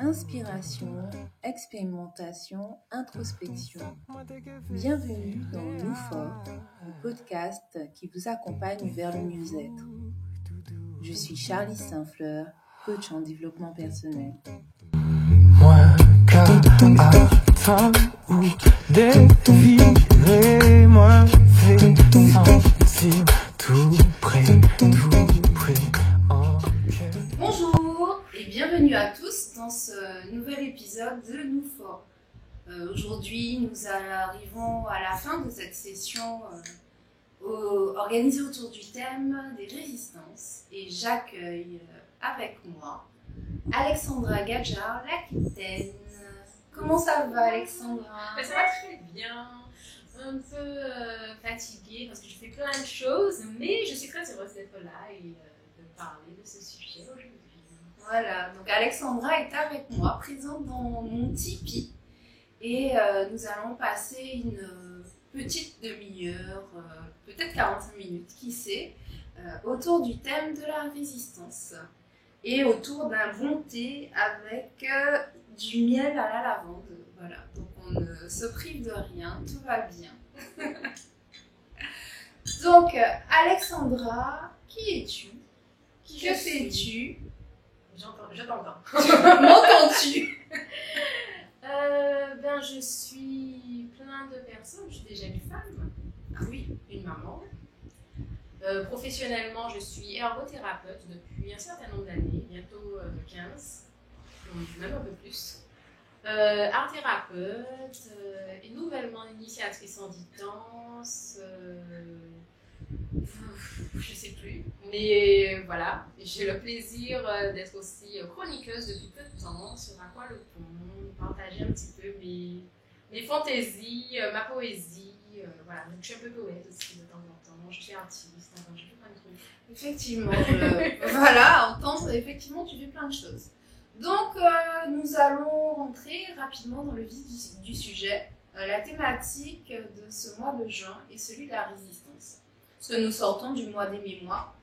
Inspiration, expérimentation, introspection. Bienvenue dans Nous Fort, le podcast qui vous accompagne vers le mieux-être. Je suis Charlie Saint-Fleur, coach en développement personnel. Moi, tout près, tout près. Bonjour et bienvenue à tous dans ce nouvel épisode de Nous Fort. Euh, aujourd'hui, nous arrivons à la fin de cette session euh, organisée autour du thème des résistances et j'accueille euh, avec moi Alexandra Gadjar, l'Aquitaine. Comment ça va, Alexandra? Ben, Ça va très bien un peu euh, fatiguée parce que je fais plein de choses, mais je suis très heureuse d'être là et euh, de parler de ce sujet aujourd'hui. Voilà, donc Alexandra est avec moi, présente dans mon Tipeee. Et euh, nous allons passer une petite demi-heure, peut-être 45 minutes, qui sait, autour du thème de la résistance. Et autour d'un bon thé avec du miel à la lavande. Voilà, donc on ne se prive de rien, tout va bien. Donc, Alexandra, qui es-tu? Que fais-tu? Je t'entends. M'entends-tu? Euh, Ben, je suis plein de personnes. Je suis déjà une femme. Ah oui, une maman. Euh, professionnellement, je suis ergothérapeute depuis un certain nombre d'années, bientôt 15, euh, même un peu plus. Euh, art thérapeute, euh, et nouvellement initiatrice en distance, euh, je sais plus. Mais voilà, j'ai le plaisir d'être aussi chroniqueuse depuis peu de temps sur À quoi le pont, partager un petit peu mes, mes fantaisies, ma poésie. voilà, donc je suis un peu poète aussi de temps en temps, je suis artiste, enfin, je fais plein de trucs. Effectivement, voilà, entendre, effectivement, tu fais plein de choses. Donc, euh, nous allons rentrer rapidement dans le vif du, sujet. Euh, la thématique de ce mois de juin est celui de la résistance. Nous sortons du mois des mémoires.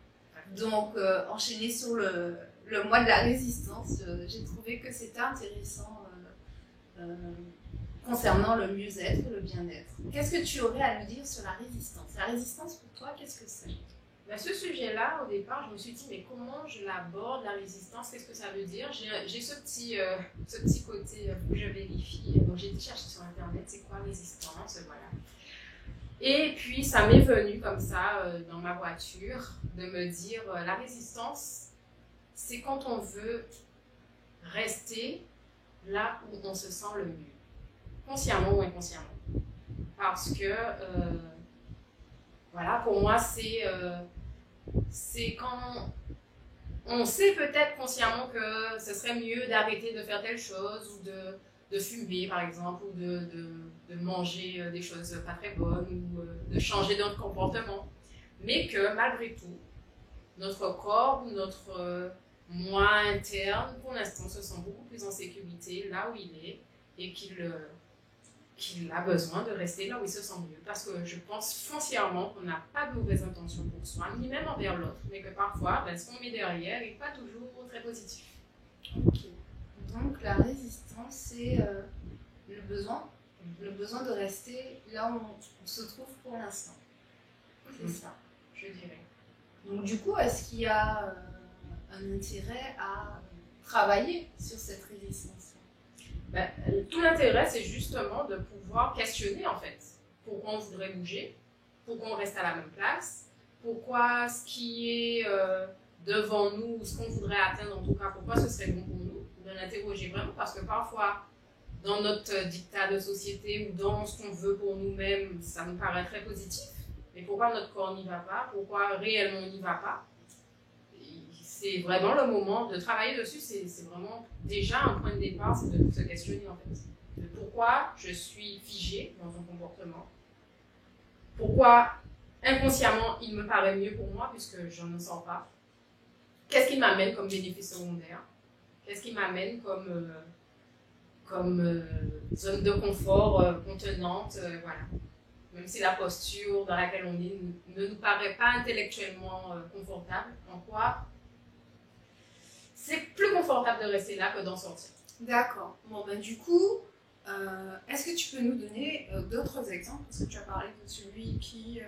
Donc, euh, enchaîner sur le, le, mois de la résistance, j'ai trouvé que c'était intéressant concernant le mieux-être, le bien-être. Qu'est-ce que tu aurais à nous dire sur la résistance? La résistance, pour toi, qu'est-ce que c'est? Bah, ce sujet-là, au départ, je me suis dit, mais comment je l'aborde, la résistance, qu'est-ce que ça veut dire? J'ai ce, petit, euh, ce petit côté euh, où je vérifie. Donc, j'ai cherché sur Internet, c'est quoi résistance, voilà. Et puis, ça m'est venu comme ça, euh, dans ma voiture, de me dire, la résistance, c'est quand on veut rester là où on se sent le mieux, consciemment ou inconsciemment. Parce que pour moi, c'est euh, c'est quand on sait peut-être consciemment que ce serait mieux d'arrêter de faire telle chose ou de, de fumer, par exemple, ou de, de, de, manger euh, des choses pas très bonnes ou euh, de changer notre comportement. Mais que malgré tout, notre corps ou notre moi interne, pour l'instant, se sent beaucoup plus en sécurité là où il est et qu'il qu'il a besoin de rester là où il se sent mieux. Parce que je pense foncièrement qu'on n'a pas de mauvaises intentions pour soi, ni même envers l'autre, mais que parfois, ben, ce qu'on met derrière n'est pas toujours très positif. Ok. Donc la résistance, c'est euh, le besoin, le besoin de rester là où on, se trouve pour l'instant. C'est mhm. ça, je dirais. Donc du coup, est-ce qu'il y a euh, un intérêt à travailler sur cette résistance? Ben, tout l'intérêt, c'est justement de pouvoir questionner en fait pourquoi on voudrait bouger, pourquoi on reste à la même place, pourquoi ce qui est euh, devant nous, ce qu'on voudrait atteindre en tout cas, pourquoi ce serait bon pour nous, de l'interroger vraiment parce que parfois dans notre dictat de société ou dans ce qu'on veut pour nous-mêmes, ça nous paraît très positif. Mais pourquoi notre corps n'y va pas Pourquoi réellement on n'y va pas c'est vraiment le moment de travailler dessus. C'est vraiment déjà un point de départ, c'est de se questionner en fait. De pourquoi je suis figée dans un comportement? Pourquoi inconsciemment il me paraît mieux pour moi puisque je ne sens pas? Qu'est-ce qui m'amène comme bénéfice secondaire? Qu'est-ce qui m'amène comme, euh, comme euh, zone de confort euh, contenante Voilà. même si la posture dans laquelle on est ne nous paraît pas intellectuellement confortable, en quoi c'est plus confortable de rester là que d'en sortir. D'accord. Bon, ben du coup, euh, est-ce que tu peux nous donner euh, d'autres exemples? Parce que tu as parlé de celui qui,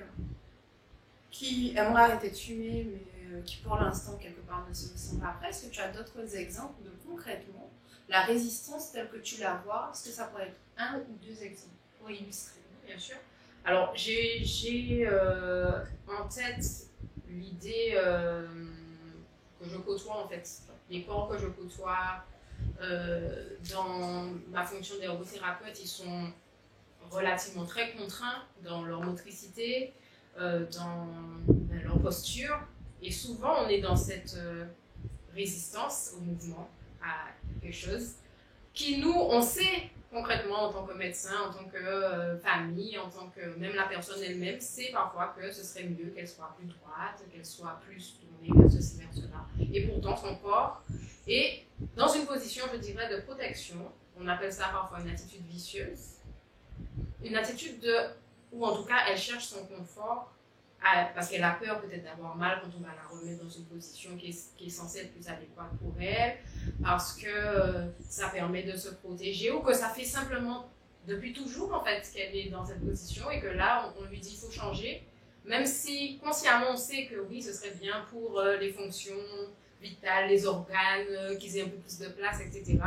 qui aimerait arrêter de fumer, mais qui pour l'instant, quelque part, ne se sent pas prêt. Est-ce que tu as d'autres exemples de concrètement la résistance telle que tu la vois? Est-ce que ça pourrait être un ou deux exemples pour illustrer? Bien sûr. Alors, j'ai euh, en tête l'idée euh, que je côtoie, en fait, les corps que je côtoie euh, dans ma fonction d'ergothérapeute, ils sont relativement très contraints dans leur motricité, dans leur posture. Et souvent, on est dans cette résistance au mouvement, à quelque chose qui nous, on sait concrètement en tant que médecin, en tant que euh, famille, en tant que même la personne elle-même, c'est parfois que ce serait mieux qu'elle soit plus droite, qu'elle soit plus tournée vers ceci, vers cela. Et pourtant, son corps est dans une position, je dirais, de protection. On appelle ça parfois une attitude vicieuse. Une attitude de, ou en tout cas, elle cherche son confort parce qu'elle a peur peut-être d'avoir mal quand on va la remettre dans une position qui est, qui est censée être plus adéquate pour elle, parce que euh, ça permet de se protéger, ou que ça fait simplement depuis toujours en fait qu'elle est dans cette position et que là on, lui dit il faut changer, même si consciemment on sait que oui ce serait bien pour euh, les fonctions vitales, les organes, euh, qu'ils aient un peu plus de place, etc.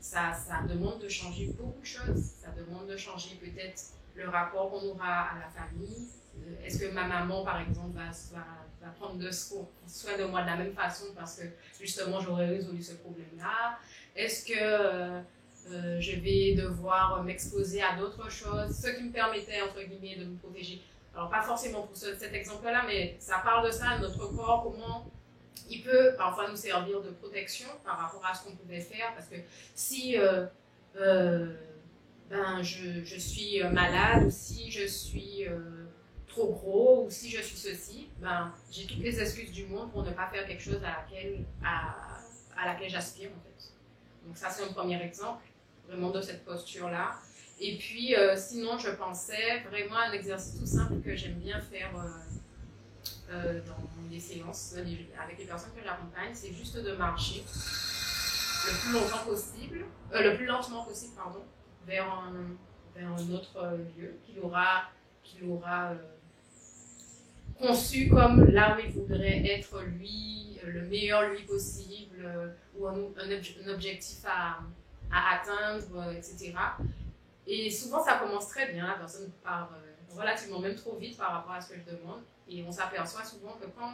Ça, ça demande de changer beaucoup de choses, ça demande de changer peut-être le rapport qu'on aura à la famille, est-ce que ma maman, par exemple, va, prendre soin de moi de la même façon parce que justement j'aurais résolu ce problème-là? Est-ce que euh, euh, je vais devoir m'exposer à d'autres choses, ce qui me permettait, entre guillemets, de me protéger. Alors, pas forcément pour cet exemple-là, mais ça parle de ça, notre corps, comment il peut parfois nous servir de protection par rapport à ce qu'on pouvait faire. Parce que si ben, je, suis malade si je suis trop gros ou si je suis ceci, ben, j'ai toutes les excuses du monde pour ne pas faire quelque chose à laquelle, à, à laquelle j'aspire en fait. Donc ça c'est un premier exemple, vraiment de cette posture-là. Et puis euh, sinon je pensais vraiment à un exercice tout simple que j'aime bien faire euh, euh, dans les séances avec les personnes que j'accompagne, c'est juste de marcher le plus longtemps possible, le plus lentement possible pardon, vers un, vers un autre lieu qu'il aura, aura conçu comme là où il voudrait être lui, euh, le meilleur lui possible, euh, ou un, objectif à, atteindre, euh, etc. Et souvent, ça commence très bien, la personne part relativement même trop vite par rapport à ce que je demande. Et on s'aperçoit souvent que quand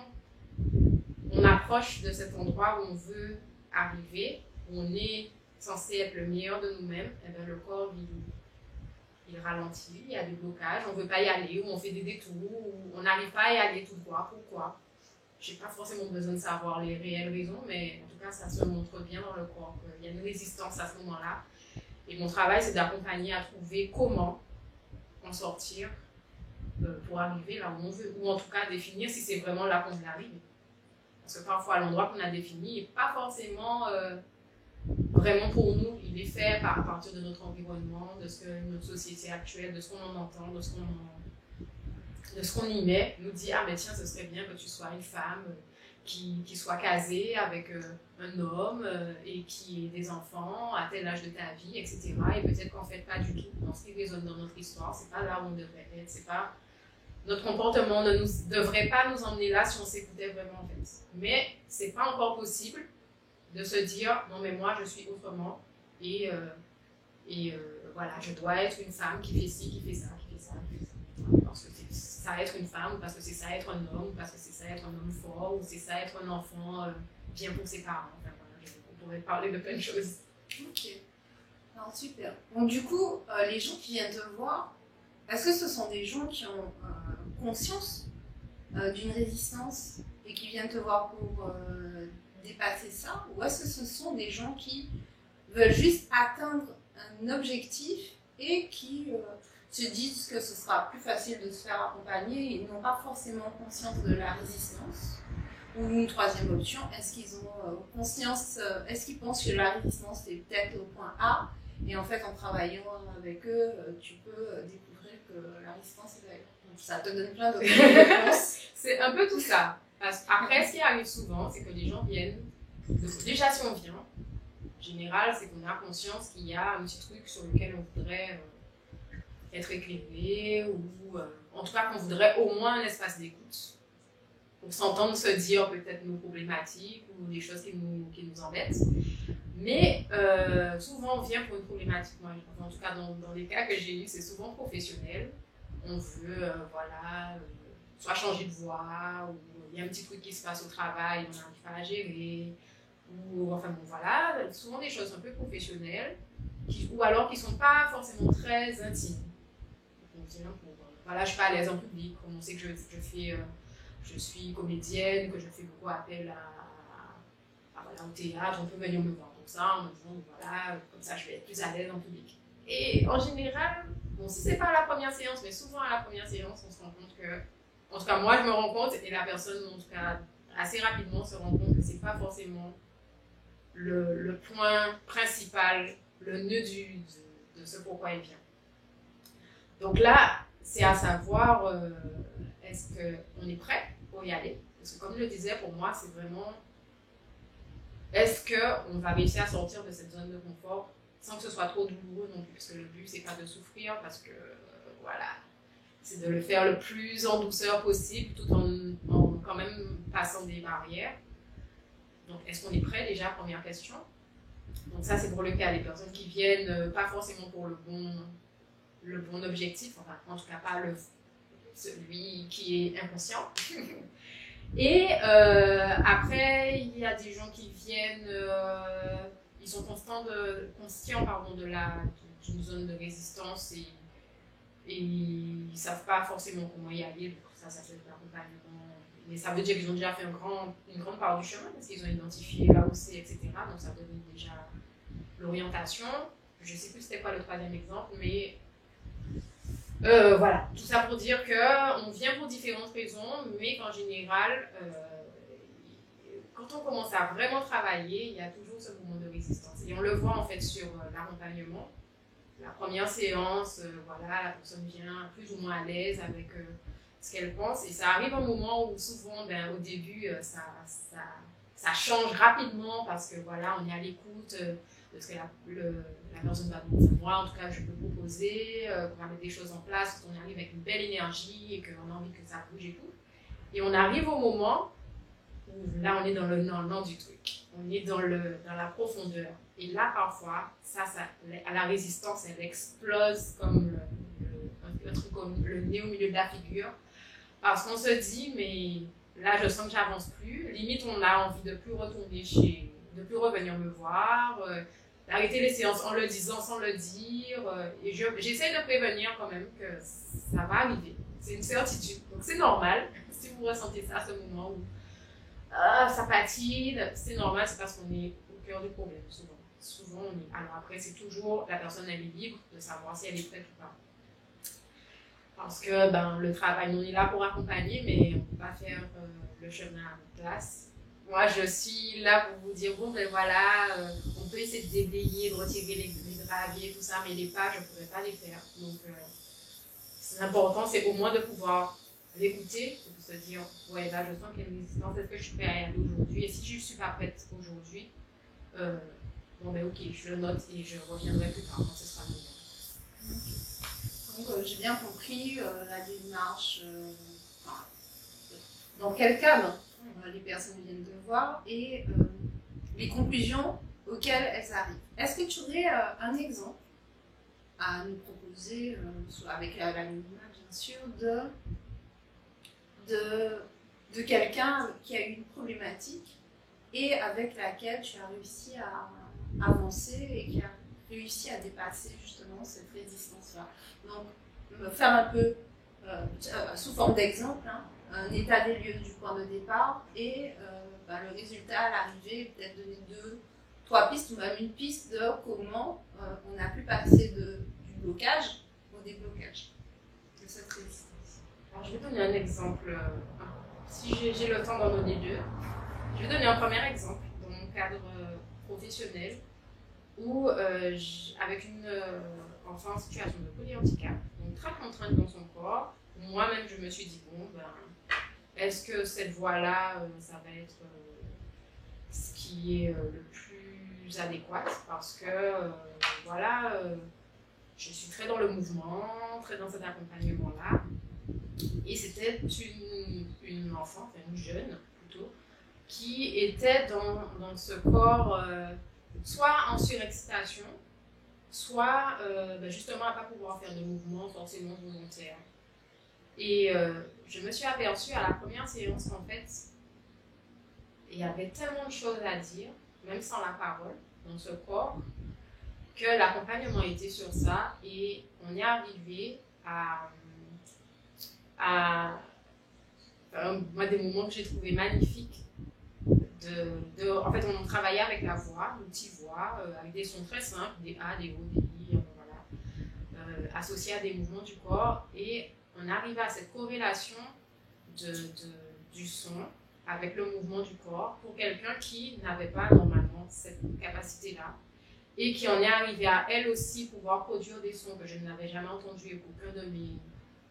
on approche de cet endroit où on veut arriver, où on est censé être le meilleur de nous-mêmes, eh bien le corps, il, il ralentit, il y a des blocages, on ne veut pas y aller, ou on fait des détours, ou on n'arrive pas à y aller tout droit. Pourquoi? Je n'ai pas forcément besoin de savoir les réelles raisons, mais en tout cas, ça se montre bien dans le corps qu'il y a une résistance à ce moment-là. Et mon travail, c'est d'accompagner à trouver comment en sortir euh, pour arriver là où on veut, ou en tout cas définir si c'est vraiment là qu'on veut arriver. Parce que parfois, l'endroit qu'on a défini n'est pas forcément euh, vraiment pour nous, il est fait par, à partir de notre environnement, de ce que notre société actuelle, de ce qu'on en entend, de ce qu'on de ce qu'on y met, nous dit ah mais tiens ce serait bien que tu sois une femme qui, qui soit casée avec euh, un homme euh, et qui ait des enfants à tel âge de ta vie, etc. Et peut-être qu'en fait pas du tout dans ce qui résonne dans notre histoire, c'est pas là où on devrait être, c'est pas notre comportement ne devrait pas nous emmener là si on s'écoutait vraiment en fait. Mais c'est pas encore possible de se dire non mais moi je suis autrement et, euh, et euh, voilà, je dois être une femme qui fait ci, qui fait ça, qui fait ça, qui fait ça. Parce que c'est ça être une femme, parce que c'est ça être un homme, parce que c'est ça être un homme fort, ou c'est ça être un enfant euh, bien pour ses parents. On pourrait parler de plein de choses. Ok. Alors, super. Donc du coup, les gens qui viennent te voir, est-ce que ce sont des gens qui ont conscience d'une résistance et qui viennent te voir pour dépasser ça? Ou est-ce que ce sont des gens qui veulent juste atteindre un objectif et qui euh, se disent que ce sera plus facile de se faire accompagner et n'ont pas forcément conscience de la résistance Ou une troisième option, est-ce qu'ils ont euh, conscience, euh, est-ce qu'ils pensent que la résistance est peut-être au point A et en fait en travaillant avec eux, tu peux découvrir que la résistance est d'ailleurs. Ça te donne plein de réponses. C'est un peu tout ça. Après, ce qui arrive souvent, c'est que les gens viennent. déjà, si on vient, général, c'est qu'on a conscience qu'il y a un petit truc sur lequel on voudrait euh, être éclairé, ou euh, en tout cas qu'on voudrait au moins un espace d'écoute pour s'entendre se dire peut-être nos problématiques ou des choses qui nous, qui nous embêtent. Mais euh, souvent, on vient pour une problématique. Moi, en tout cas, dans, dans les cas que j'ai eus, c'est souvent professionnel. On veut, voilà, soit changer de voie, ou il y a un petit truc qui se passe au travail, on n'arrive pas à gérer, ou enfin bon, voilà, souvent des choses un peu professionnelles, ou alors qui ne sont pas forcément très intimes. Pour, euh, voilà, je suis pas à l'aise en public, on sait que je, je fais, euh, je suis comédienne, que je fais beaucoup appel à, voilà, au théâtre, on peut venir me voir comme ça, en me disant, voilà, comme ça je vais être plus à l'aise en public. Et en général, bon, si c'est pas à la première séance, mais souvent à la première séance, on se rend compte que, en tout cas, moi je me rends compte, et la personne, en tout cas, assez rapidement se rend compte que c'est pas forcément le, point principal, le nœud de, ce pourquoi il vient. Donc là, c'est à savoir, euh, est-ce qu'on est prêt pour y aller? Parce que comme je le disais, pour moi, c'est vraiment, est-ce qu'on va réussir à sortir de cette zone de confort sans que ce soit trop douloureux non plus? Parce que le but, c'est pas de souffrir, parce que, euh, voilà, c'est de le faire le plus en douceur possible, tout en quand même passant des barrières. Donc, est-ce qu'on est prêt déjà Première question? Donc, ça, c'est pour le cas des personnes qui viennent euh, pas forcément pour le bon, le bon objectif, enfin, en tout cas, pas le, celui qui est inconscient. Et euh, après, il y a des gens qui viennent, euh, ils sont constants de, conscients pardon, de la, d'une zone de résistance et, et ils ne savent pas forcément comment y aller. Donc ça, ça fait l'accompagnement. Mais ça veut dire qu'ils ont déjà fait un grand, une grande part du chemin parce qu'ils ont identifié là où c'est, etc. Donc ça donne déjà l'orientation. Je sais plus c'était quoi le troisième exemple, mais euh, voilà, tout ça pour dire que on vient pour différentes raisons, mais qu'en général, euh, quand on commence à vraiment travailler, il y a toujours ce moment de résistance. Et on le voit en fait sur euh, l'accompagnement. La première séance, voilà, la personne vient plus ou moins à l'aise avec ce qu'elle pense. Et ça arrive un moment où souvent, ben, au début, euh, ça, ça, ça change rapidement parce que voilà, on est à l'écoute euh, de ce que la, la personne va nous moi, en tout cas, je peux proposer, euh, qu'on va mettre des choses en place, qu'on arrive avec une belle énergie et qu'on a envie que ça bouge et tout. Et on arrive au moment où là, on est dans le dans du truc. On est dans, le, dans la profondeur. Et là, parfois, ça, ça, à la résistance, elle explose comme un truc comme le nez au milieu de la figure. Parce qu'on se dit, mais là, je sens que j'avance plus. Limite, on a envie de plus retourner chez, de plus revenir me voir, euh, d'arrêter les séances en le disant sans le dire. euh, et je- j'essaie de prévenir quand même que ça va arriver. C'est une certitude. Donc, c'est normal si vous ressentez ça à ce moment où ah, ça patine, c'est normal, c'est parce qu'on est au cœur du problème, souvent. Souvent, on est. Alors après, c'est toujours la personne, elle est libre de savoir si elle est prête ou pas. Parce que ben, le travail, on est là pour accompagner, mais on ne peut pas faire euh, le chemin à notre place. Moi, je suis là pour vous dire, bon, ben voilà, euh, on peut essayer de déblayer, de retirer les, les graviers, tout ça, mais les pas, je ne pourrais pas les faire. Donc, euh, c'est important, c'est au moins de pouvoir l'écouter, de se dire, ouais, là, je sens qu'il y a est-ce que je suis prête à aller aujourd'hui? Et si je ne suis pas prête aujourd'hui, euh, bon, ben ok, je le note et je reviendrai plus tard quand ce sera moment. Donc, euh, j'ai bien compris euh, la démarche, euh, dans quel cadre les personnes viennent te voir et les conclusions auxquelles elles arrivent. Est-ce que tu aurais un exemple à nous proposer, avec la, la bien sûr, de, de, de quelqu'un qui a eu une problématique et avec laquelle tu as réussi à avancer et qui a réussi à dépasser justement cette résistance-là donc, faire un peu, euh, euh, sous forme d'exemple, hein, un état des lieux du point de départ et euh, bah, le résultat à l'arrivée, peut-être donner deux, trois pistes ou même une piste de comment on a pu passer de, du blocage au déblocage de cette résistance. Alors, je vais donner un exemple. si j'ai le temps d'en donner deux, je vais donner un premier exemple dans mon cadre professionnel où, euh, avec une, euh, enfant en situation de polyhandicap, donc très contrainte dans son corps. Moi-même, je me suis dit, bon, ben, est-ce que cette voie-là, euh, ça va être ce qui est le plus adéquat? Parce que, voilà, je suis très dans le mouvement, très dans cet accompagnement-là. Et c'était une, une enfant, enfin une jeune plutôt, qui était dans, dans ce corps soit en surexcitation, soit euh, ben justement à pas pouvoir faire de mouvements forcément volontaires. Et euh, je me suis aperçue à la première séance qu'en fait, il y avait tellement de choses à dire, même sans la parole, dans ce corps, que l'accompagnement était sur ça et on est arrivé à, à, moi, des moments que j'ai trouvé magnifiques en fait, on travaillait avec la voix, l'outil-voix, euh, avec des sons très simples, des A, des O, des I, voilà, euh, associés à des mouvements du corps. Et on arrivait à cette corrélation du son avec le mouvement du corps pour quelqu'un qui n'avait pas normalement cette capacité-là et qui en est arrivé à elle aussi pouvoir produire des sons que je n'avais jamais entendus et qu'aucun de mes,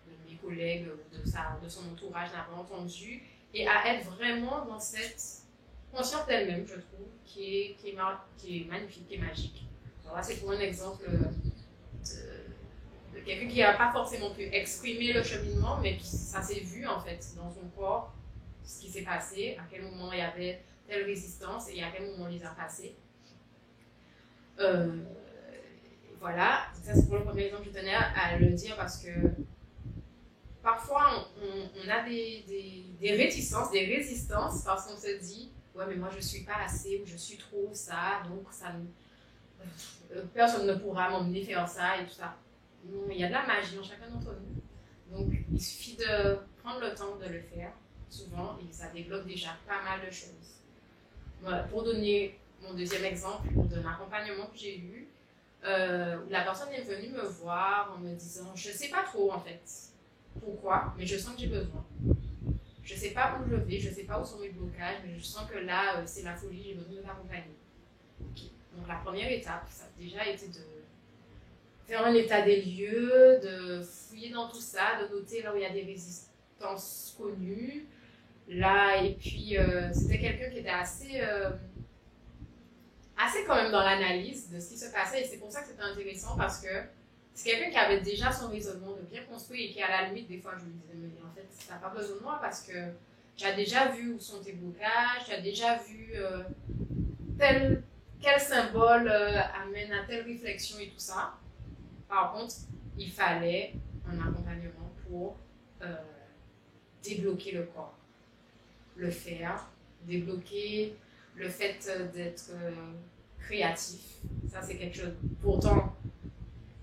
de mes collègues ou de, de son entourage n'avait entendu et à être vraiment dans cette consciente d'elle-même, je trouve, qui est, qui, est qui est magnifique, qui est magique. Alors là, c'est pour un exemple de, quelqu'un qui n'a pas forcément pu exprimer le cheminement, mais qui, ça s'est vu en fait dans son corps, ce qui s'est passé, à quel moment il y avait telle résistance et à quel moment on les a passés. Euh, voilà, ça c'est pour le premier exemple, je tenais à le dire parce que parfois on, a des, des, réticences, des résistances parce qu'on se dit ouais, mais moi je suis pas assez ou je suis trop ça, donc ça euh, personne ne pourra m'emmener faire ça et tout ça. Non, il y a de la magie en chacun d'entre nous. Donc il suffit de prendre le temps de le faire, souvent, et ça débloque déjà pas mal de choses. pour donner mon deuxième exemple d'un accompagnement que j'ai eu, euh, la personne est venue me voir en me disant, je sais pas trop en fait pourquoi, mais je sens que j'ai besoin. Je ne sais pas où je vais, je ne sais pas où sont mes blocages, mais je sens que là, euh, c'est la folie, j'ai besoin de m'accompagner. Donc la première étape, ça a déjà été de faire un état des lieux, de fouiller dans tout ça, de noter là où il y a des résistances connues. Là, et puis euh, c'était quelqu'un qui était assez, euh, assez quand même dans l'analyse de ce qui se passait, et c'est pour ça que c'était intéressant parce que c'est quelqu'un qui avait déjà son raisonnement de bien construit et qui, à la limite, des fois, je lui disais, mais en fait, t'as pas besoin de moi parce que tu as déjà vu où sont tes blocages, tu as déjà vu euh, tel, quel symbole euh, amène à telle réflexion et tout ça. Par contre, il fallait un accompagnement pour euh, débloquer le corps, le faire, débloquer le fait d'être créatif. Ça, c'est quelque chose. Pourtant,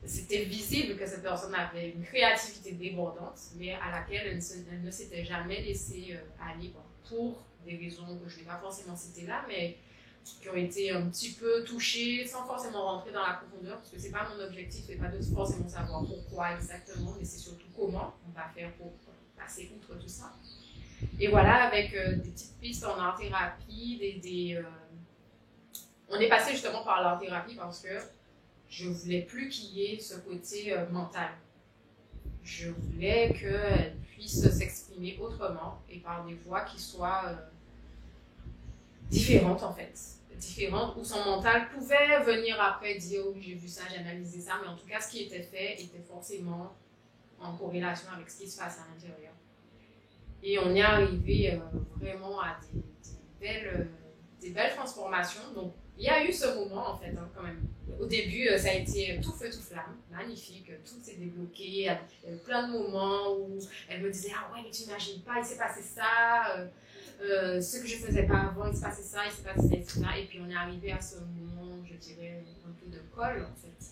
c'était visible que cette personne avait une créativité débordante, mais à laquelle elle ne, s'était jamais laissée euh, aller pour des raisons que je ne vais pas forcément citer là, mais qui ont été un petit peu touchées sans forcément rentrer dans la profondeur, parce que ce n'est pas mon objectif, et pas de forcément savoir pourquoi exactement, mais c'est surtout comment on va faire pour passer outre tout ça. Et voilà, avec euh, des petites pistes en art-thérapie, des, euh, on est passé justement par l'art-thérapie parce que je voulais plus qu'il y ait ce côté euh, mental. Je voulais qu'elle puisse s'exprimer autrement et par des voix qui soient euh, différentes en fait. Différentes où son mental pouvait venir après dire oui j'ai vu ça, j'ai analysé ça, mais en tout cas ce qui était fait était forcément en corrélation avec ce qui se passe à l'intérieur. Et on est arrivé euh, vraiment à des, belles, des belles transformations. Donc il y a eu ce moment en fait, hein, quand même. Au début, euh, ça a été tout feu, tout flamme, magnifique, tout s'est débloqué. Il y a eu plein de moments où elle me disait Ah ouais, mais tu n'imagines pas, il s'est passé ça, euh, euh, ce que je faisais pas avant, il s'est passé ça, il s'est passé ça, etc. Et puis on est arrivé à ce moment, je dirais, un peu de colle en fait,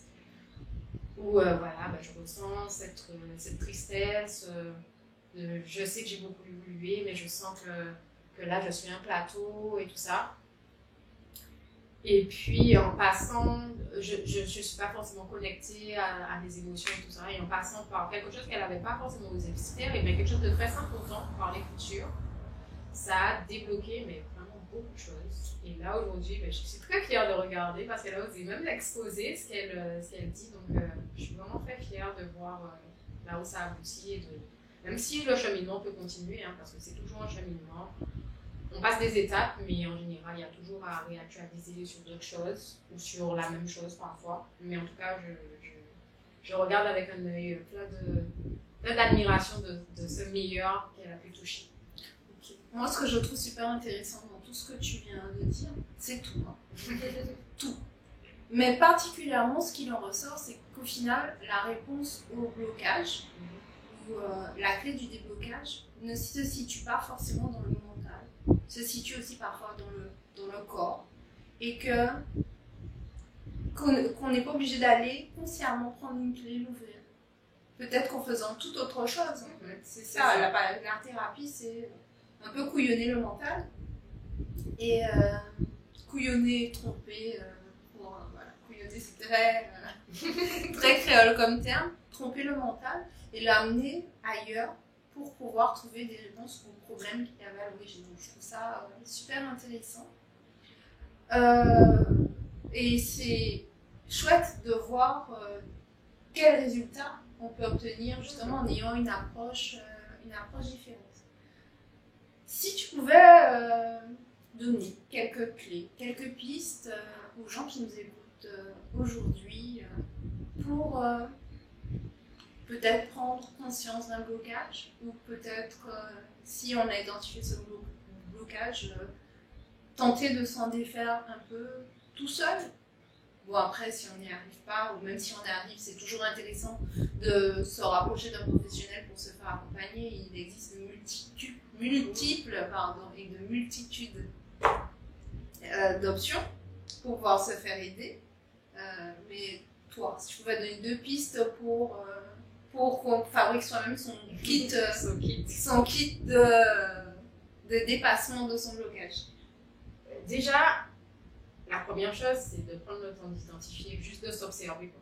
où voilà, bah, je ressens cette, cette tristesse. je sais que j'ai beaucoup évolué, mais je sens que, que là, je suis un plateau et tout ça. Et puis en passant, je ne suis pas forcément connectée à, à, des émotions et tout ça, et en passant par quelque chose qu'elle n'avait pas forcément osé faire, et bien quelque chose de très important par l'écriture, ça a débloqué mais vraiment beaucoup de choses. Et là, aujourd'hui, ben, je suis très fière de regarder parce qu'elle a osé même l'exposer, ce qu'elle euh, qu'elle dit. Donc, euh, je suis vraiment très fière de voir euh, là où ça aboutit. Et. Même si le cheminement peut continuer, hein, parce que c'est toujours un cheminement. On passe des étapes, mais en général, il y a toujours à réactualiser sur d'autres choses ou sur la même chose parfois. Mais en tout cas, je, je, je regarde avec un œil plein d'admiration de, de ce meilleur qu'elle a pu toucher. Moi, ce que je trouve super intéressant dans tout ce que tu viens de dire, c'est tout. hein. tout. Mais particulièrement, ce qu'il en ressort, c'est qu'au final, la réponse au blocage, ou euh, la clé du déblocage, ne se situe pas forcément dans le mental, se situe aussi parfois dans le, dans le corps. Et que qu'on n'est pas obligé d'aller consciemment prendre une clé, l'ouvrir. Peut-être qu'en faisant toute autre chose. en fait. C'est ça, ça. la, la thérapie, c'est un peu couillonner le mental. Et euh, couillonner, tromper, euh, pour, euh, voilà, couillonner c'est très, très créole comme terme, tromper le mental et l'amener ailleurs pour pouvoir trouver des réponses aux problèmes qu'il y avait à l'origine. Je trouve ça euh, super intéressant. Euh, et c'est chouette de voir euh, quels résultats on peut obtenir justement en ayant une approche, euh, une approche différente. Si tu pouvais donner quelques clés, quelques pistes aux gens qui nous écoutent aujourd'hui pour peut-être prendre conscience d'un blocage ou peut-être euh, si on a identifié ce blo- blocage, euh, tenter de s'en défaire un peu tout seul. Bon après si on n'y arrive pas ou même si on y arrive c'est toujours intéressant de se rapprocher d'un professionnel pour se faire accompagner. Il existe de multitudes, multiples pardon, et de multitudes euh, d'options pour pouvoir se faire aider. Mais toi, si tu pouvais donner deux pistes pour, pour qu'on fabrique soi-même son kit, euh, So kit. son kit de, de dépassement de son blocage. Déjà, la première chose, c'est de prendre le temps d'identifier, juste de s'observer.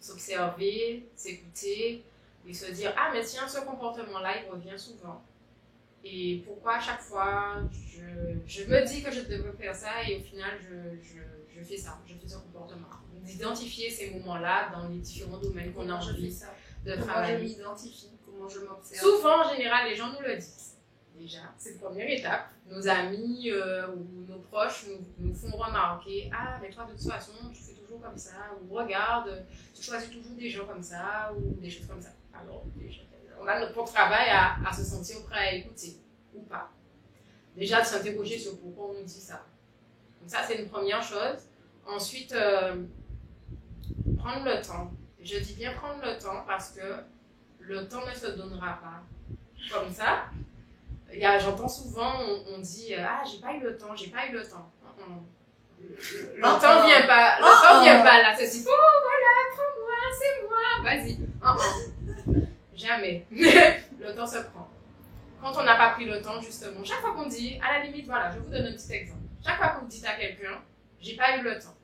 S'observer, s'écouter et se dire Ah, mais tiens, ce comportement-là, il revient souvent. Et pourquoi à chaque fois, je, je me dis que je devrais faire ça et au final, je, je, je fais ça, je fais ce comportement. D'identifier ces moments-là dans les différents domaines qu'on a envie ça? De Comment je m'identifie? Comment je m'observe? Souvent, en général, les gens nous le disent. Déjà, c'est la première étape. Nos amis euh, ou nos proches nous, nous font remarquer Ah, mais toi, de toute façon, tu fais toujours comme ça. Ou regarde, tu choisis toujours des gens comme ça. Ou des choses comme ça. Alors, déjà, on a notre propre travail à, à se sentir prêt à écouter. Ou pas. Déjà, de s'interroger sur pourquoi on nous dit ça. Donc, ça, c'est une première chose. Ensuite, euh, prendre le temps. Je dis bien prendre le temps parce que le temps ne se donnera pas comme ça. J'entends souvent, on, on dit euh, Ah, j'ai pas eu le temps, j'ai pas eu le temps. Mm, mm. Le, Oh, temps oh. vient pas, le Oh, temps oh. vient pas là. C'est si, oh voilà, prends-moi, c'est moi, vas-y. Jamais. le temps se prend. Quand on n'a pas pris le temps, justement, chaque fois qu'on dit, à la limite, voilà, je vous donne un petit exemple. Chaque fois que vous dites à quelqu'un, j'ai pas eu le temps,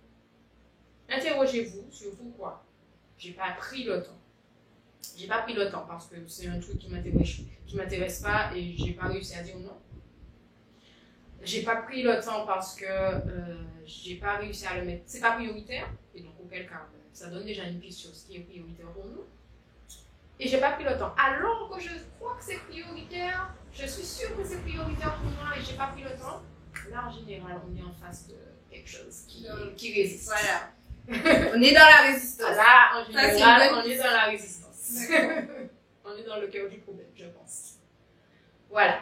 interrogez-vous sur pourquoi j'ai pas pris le temps. J'ai pas pris le temps parce que c'est un truc qui m'intéresse, qui m'intéresse pas et j'ai pas réussi à dire non. J'ai pas pris le temps parce que euh, j'ai pas réussi à le mettre. C'est pas prioritaire et donc auquel cas, ben, ça donne déjà une piste sur ce qui est prioritaire pour nous. Et j'ai pas pris le temps. Alors que je crois que c'est prioritaire, je suis sûre que c'est prioritaire pour moi et j'ai pas pris le temps. Là, en général, on est en face de quelque chose qui, qui résiste. Voilà. on est dans la résistance. Là, en général, on est dans la résistance. on est dans le cœur du problème, je pense. Voilà.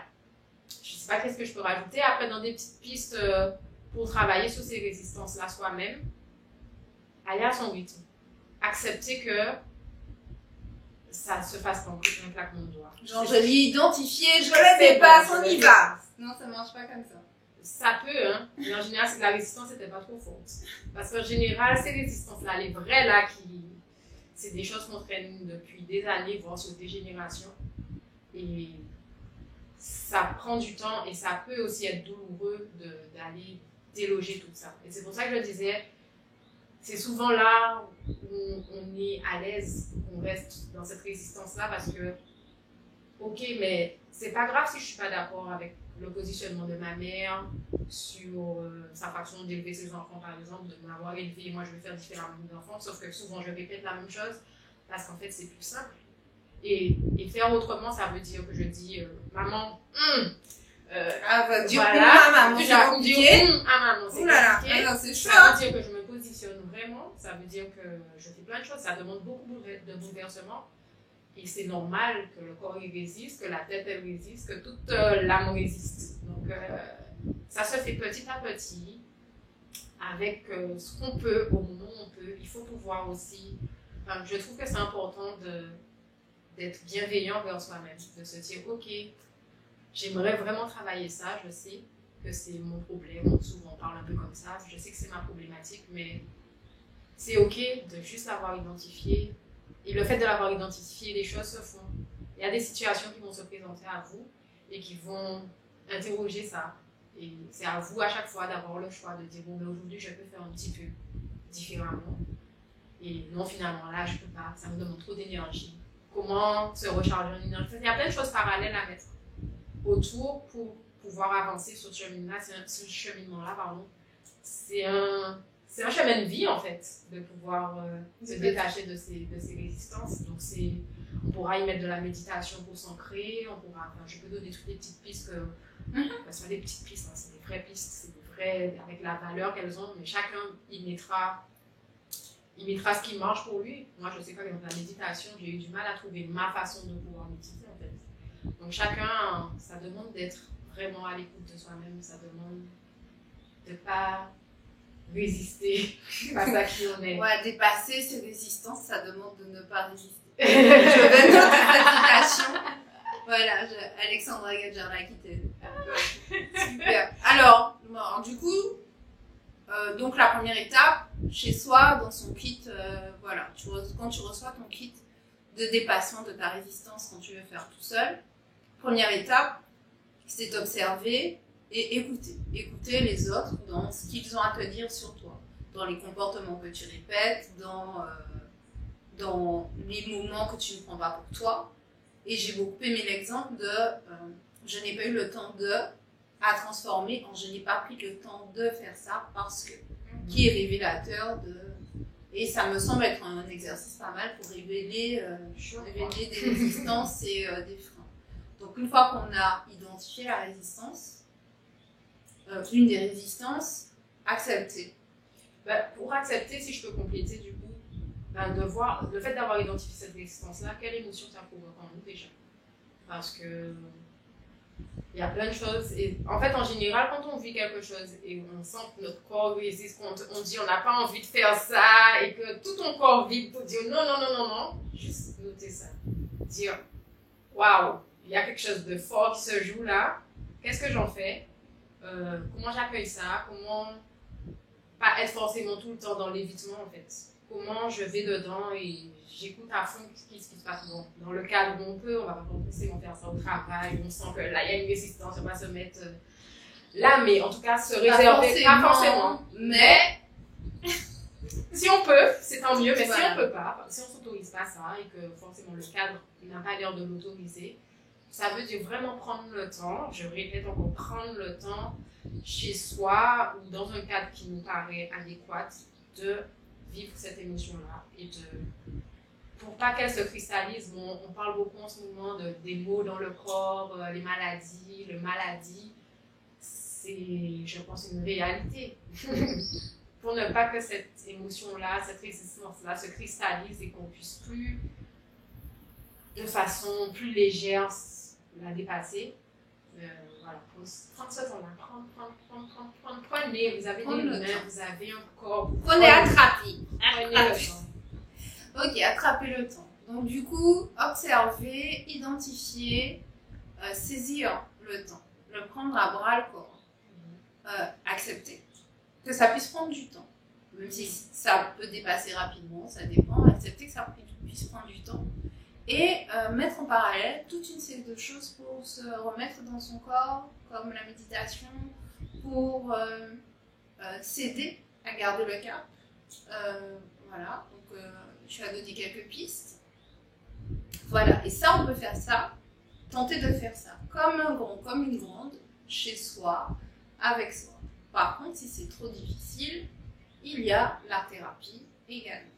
Je sais pas qu'est-ce que je peux rajouter. Après, dans des petites pistes euh, pour travailler sur ces résistances-là soi-même, aller à son rythme. Accepter que ça se fasse pas en un claquement de doigts. Genre, je l'ai identifié, je le dépasse, bon, on je y va. Non, ça marche pas comme ça. Ça peut, hein. Mais en général, c'est la résistance n'était pas trop forte. Parce qu'en général, ces résistances-là, les vraies là, qui. C'est des choses qu'on traîne depuis des années, voire sur des générations. Et ça prend du temps et ça peut aussi être douloureux d'aller déloger tout ça. Et c'est pour ça que je disais, c'est souvent là où on est à l'aise, qu'on reste dans cette résistance-là parce que ok, mais c'est pas grave si je suis pas d'accord avec le positionnement de ma mère sur euh, sa façon d'élever ses enfants, par exemple, de m'avoir élevé, moi je vais faire différemment mes enfants, sauf que souvent je répète la même chose parce qu'en fait c'est plus simple. Et, et, faire autrement, ça veut dire que je dis, euh, maman, hum, euh, ah, bah, voilà, à maman, compliqué. Hum à maman, c'est là là, c'est Ça chaud. veut dire que je me positionne vraiment, ça veut dire que je fais plein de choses, ça demande beaucoup de bouleversements. Et c'est normal que le corps il résiste, que la tête elle résiste, que toute euh, l'âme résiste. Donc euh, ça se fait petit à petit, avec euh, ce qu'on peut, au moment où on peut. Il faut pouvoir aussi. je trouve que c'est important d'être bienveillant vers soi-même, de se dire ok, j'aimerais vraiment travailler ça, je sais que c'est mon problème, souvent on parle un peu comme ça, je sais que c'est ma problématique, mais c'est ok de juste l'avoir identifié. Et le fait de l'avoir identifié, les choses se font. Il y a des situations qui vont se présenter à vous et qui vont interroger ça. Et c'est à vous à chaque fois d'avoir le choix de dire bon, mais aujourd'hui je peux faire un petit peu différemment. Et non, finalement, là je peux pas, ça me demande trop d'énergie. Comment se recharger en énergie? Il y a plein de choses parallèles à mettre autour pour pouvoir avancer sur ce cheminement-là. C'est un- ce cheminement-là, pardon. C'est un, c'est un chemin de vie en fait, de pouvoir euh, se détacher de ces, de ces résistances. Donc c'est, on pourra y mettre de la méditation pour s'ancrer, on pourra, enfin, je peux donner toutes les petites pistes que, Mhm. ben, pas des petites pistes, hein, c'est des vraies pistes, c'est des vraies, avec la valeur qu'elles ont, mais chacun y mettra, il mettra ce qui marche pour lui. Moi je sais pas, dans la méditation, j'ai eu du mal à trouver ma façon de pouvoir méditer en fait. Donc chacun, ça demande d'être vraiment à l'écoute de soi-même, ça demande de pas résister à ça qui on est. Ouais, dépasser ces résistances, ça demande de ne pas résister. je vais noter cette citation. Voilà, je- Alexandra Gadjara qui t'aide. Super. Alors, bon, du coup, euh, donc la première étape, chez soi, dans son kit, euh, voilà, tu quand tu reçois ton kit de dépassement de ta résistance quand tu veux faire tout seul, première étape, c'est d'observer et écouter. Écouter les autres dans ce qu'ils ont à te dire sur toi, dans les comportements que tu répètes, dans, euh, dans les moments que tu ne prends pas pour toi. Et j'ai beaucoup aimé l'exemple de euh, je n'ai pas eu le temps de à transformer en je n'ai pas pris le temps de faire ça parce que qui est révélateur de et ça me semble être un exercice pas mal pour révéler, euh, révéler des résistances et des freins. Donc une fois qu'on a identifié la résistance, euh, une des résistances, accepter. Ben, pour accepter, si je peux compléter du coup, ben, de voir le fait d'avoir identifié cette résistance-là, quelle émotion ça provoque en nous déjà Parce que il y a plein de choses. Et en fait, en général, quand on vit quelque chose et on sent que notre corps résiste, qu'on on dit on n'a pas envie de faire ça et que tout ton corps vibre pour dire non, non, non, non, non, juste noter ça. Dire waouh, il y a quelque chose de fort qui se joue là. Qu'est-ce que j'en fais? Euh, Comment j'accueille ça? Comment pas être forcément tout le temps dans l'évitement en fait. Comment je vais dedans et j'écoute à fond ce qui, se passe bon, dans le cadre où on peut, on va pas forcément faire ça au travail, on sent que là il y a une résistance, on va se mettre euh, là, mais en tout cas se réserver, pas forcément, mais si on peut, c'est tant mieux, mais Voilà. si on peut pas, si on s'autorise pas ça et que forcément le cadre n'a pas l'air de l'autoriser, ça veut dire vraiment prendre le temps, je répète encore, prendre le temps chez soi ou dans un cadre qui nous paraît adéquat de vivre cette émotion-là et de pour pas qu'elle se cristallise, on, on parle beaucoup en ce moment de, des maux dans le corps, euh, les maladies, le maladie, c'est, je pense, une réalité. pour ne pas que cette émotion-là, cette résistance-là se cristallise et qu'on puisse plus, de façon plus légère, la dépasser. Euh, voilà, prendre, prendre ce temps-là, prendre, prendre, prendre, prendre, prendre, prenez, vous avez des mains, vous avez un corps, Prenez attraper. prenez le temps. Ok, attraper le temps. Donc du coup, observer, identifier, euh, saisir le temps, le prendre à bras le corps, Euh, accepter. Que ça puisse prendre du temps, même si ça peut dépasser rapidement, ça dépend. Accepter que ça puisse prendre du temps et euh, mettre en parallèle toute une série de choses pour se remettre dans son corps, comme la méditation, pour euh, euh, s'aider à garder le cap. Euh, voilà, donc tu as donné quelques pistes. Voilà, et ça, on peut faire ça tenter de faire ça comme un grand, comme une grande, chez soi, avec soi. Par contre, si c'est trop difficile, il y a la thérapie également.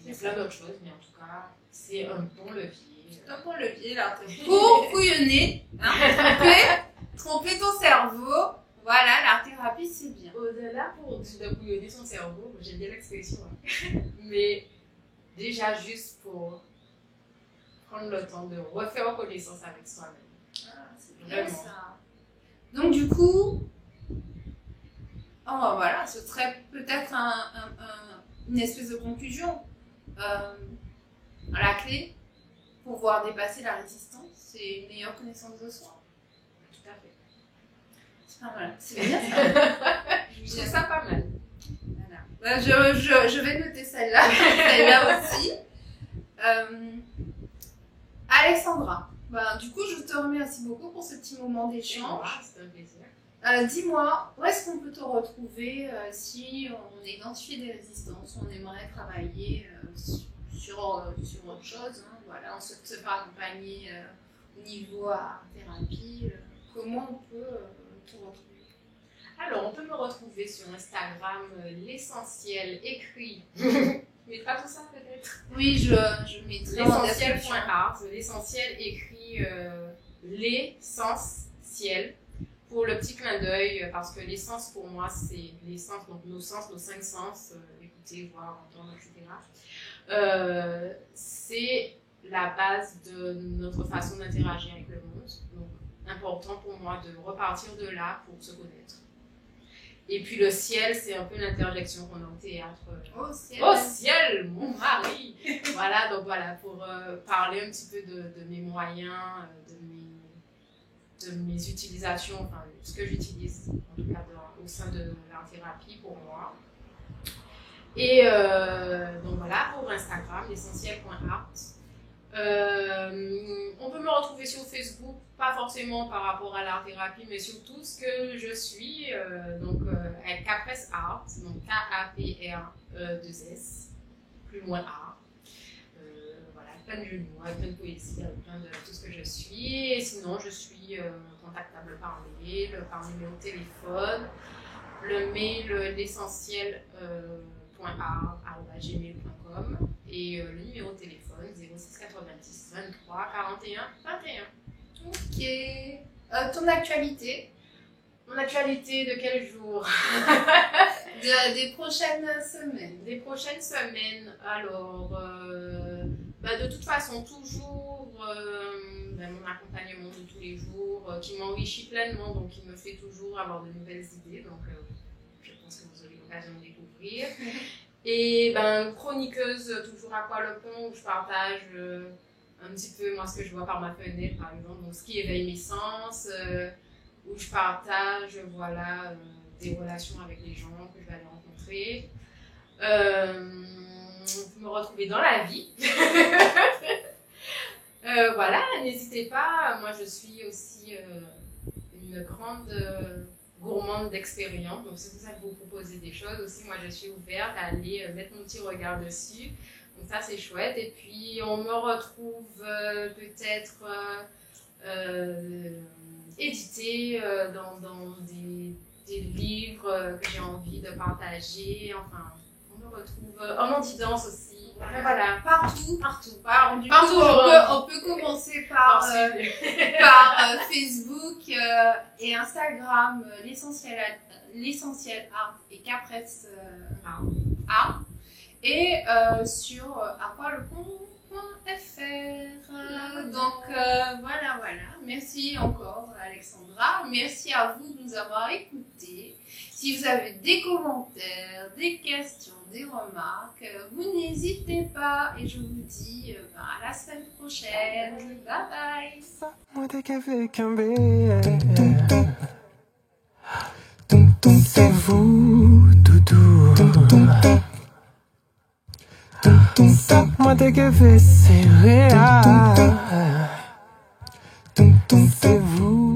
Il y a plein d'autres choses, mais en tout cas, c'est un bon levier. C'est un bon levier, là. Pour couillonner, hein, tromper, tromper ton cerveau. Voilà, l'art thérapie, c'est bien. Au-delà pour de couillonner son cerveau, j'aime bien l'expression, hein. mais déjà juste pour prendre le temps de refaire connaissance avec soi-même. Ah, c'est bien ça. Donc, du coup, oh, voilà, ce serait peut-être un, un, un, une espèce de conclusion. Euh, la clé pour pouvoir dépasser la résistance, c'est une meilleure connaissance de soi. Tout à fait. C'est pas mal. C'est bien ça. Je trouve ça pas mal. Voilà. Je, je, je, vais noter celle-là, celle-là aussi. Euh, Alexandra, ben, du coup, je te remercie beaucoup pour ce petit moment d'échange. C'est un plaisir. Euh, Dis-moi, où est-ce qu'on peut te retrouver euh, si on identifie des résistances, on aimerait travailler euh, sur, sur, sur, autre chose hein, voilà, On se faire accompagner au niveau art thérapie. comment on peut te retrouver Alors, on peut me retrouver sur Instagram, l'essentiel écrit. Tu mettras tout ça peut-être? Oui, je, je mettrai l'essentiel.art. L'essentiel écrit euh, l'essentiel pour le petit clin d'œil, parce que l'essence pour moi, c'est l'essence, donc nos sens, nos cinq sens, euh, écouter, voir, entendre, etc. C'est la base de notre façon d'interagir avec le monde. Donc, important pour moi de repartir de là pour se connaître. Et puis le ciel, c'est un peu l'interjection qu'on a au théâtre. Au ciel. Au ciel, mon mari Voilà, donc voilà, pour euh, parler un petit peu de, de mes moyens, euh, de mes, de mes utilisations, enfin, ce que j'utilise, en tout cas dans, au sein de l'art thérapie pour moi. Et euh, donc voilà, pour Instagram, l'essentiel.art. Euh, on peut me retrouver sur Facebook, pas forcément par rapport à l'art thérapie, mais surtout ce que je suis, euh, donc euh, avec Capres Art, donc K-A-P-R-2-S, plus loin art. Voilà, plein de mots, plein de poésie, plein de tout ce que je suis. Et sinon, je suis contactable par mail, par numéro de téléphone. Le mail, l'essentiel.art.gmail.com et le numéro de téléphone 06 90 23 41 21. Ok. Euh, ton actualité? Mon actualité de quel jour? De, Des prochaines semaines. Des prochaines semaines. Alors, euh, bah de toute façon, toujours euh, bah mon accompagnement de tous les jours euh, qui m'enrichit pleinement, donc qui me fait toujours avoir de nouvelles idées. Donc, euh, je pense que vous l'occasion de découvrir. Et ben, chroniqueuse, toujours à quoi le pont, où je partage euh, un petit peu moi ce que je vois par ma fenêtre, par exemple, donc ce qui éveille mes sens, euh, où je partage voilà, euh, des relations avec les gens que je vais aller rencontrer. me retrouver dans la vie. voilà, n'hésitez pas, moi je suis aussi une grande gourmande d'expérience. Donc, c'est pour ça que vous proposez des choses aussi. Moi, je suis ouverte à aller euh, mettre mon petit regard dessus. Donc, ça, c'est chouette. Et puis, on me retrouve euh, peut-être euh, édité dans, dans des, des, livres que j'ai envie de partager. Enfin, on retrouve en non-didance aussi. Voilà, partout, partout. Par, du partout, on, peut, on peut commencer par, euh, par euh, Facebook euh, et Instagram, l'essentiel l'essentiel art et Capres art. Et sur Donc voilà, voilà. Merci encore Alexandra. Merci à vous de nous avoir écoutés. Si vous avez des commentaires, des questions, des remarques, vous n'hésitez pas et je vous dis à la semaine prochaine. Bye bye. C'est vous, doudou. Mwen te ke fe se real Se vou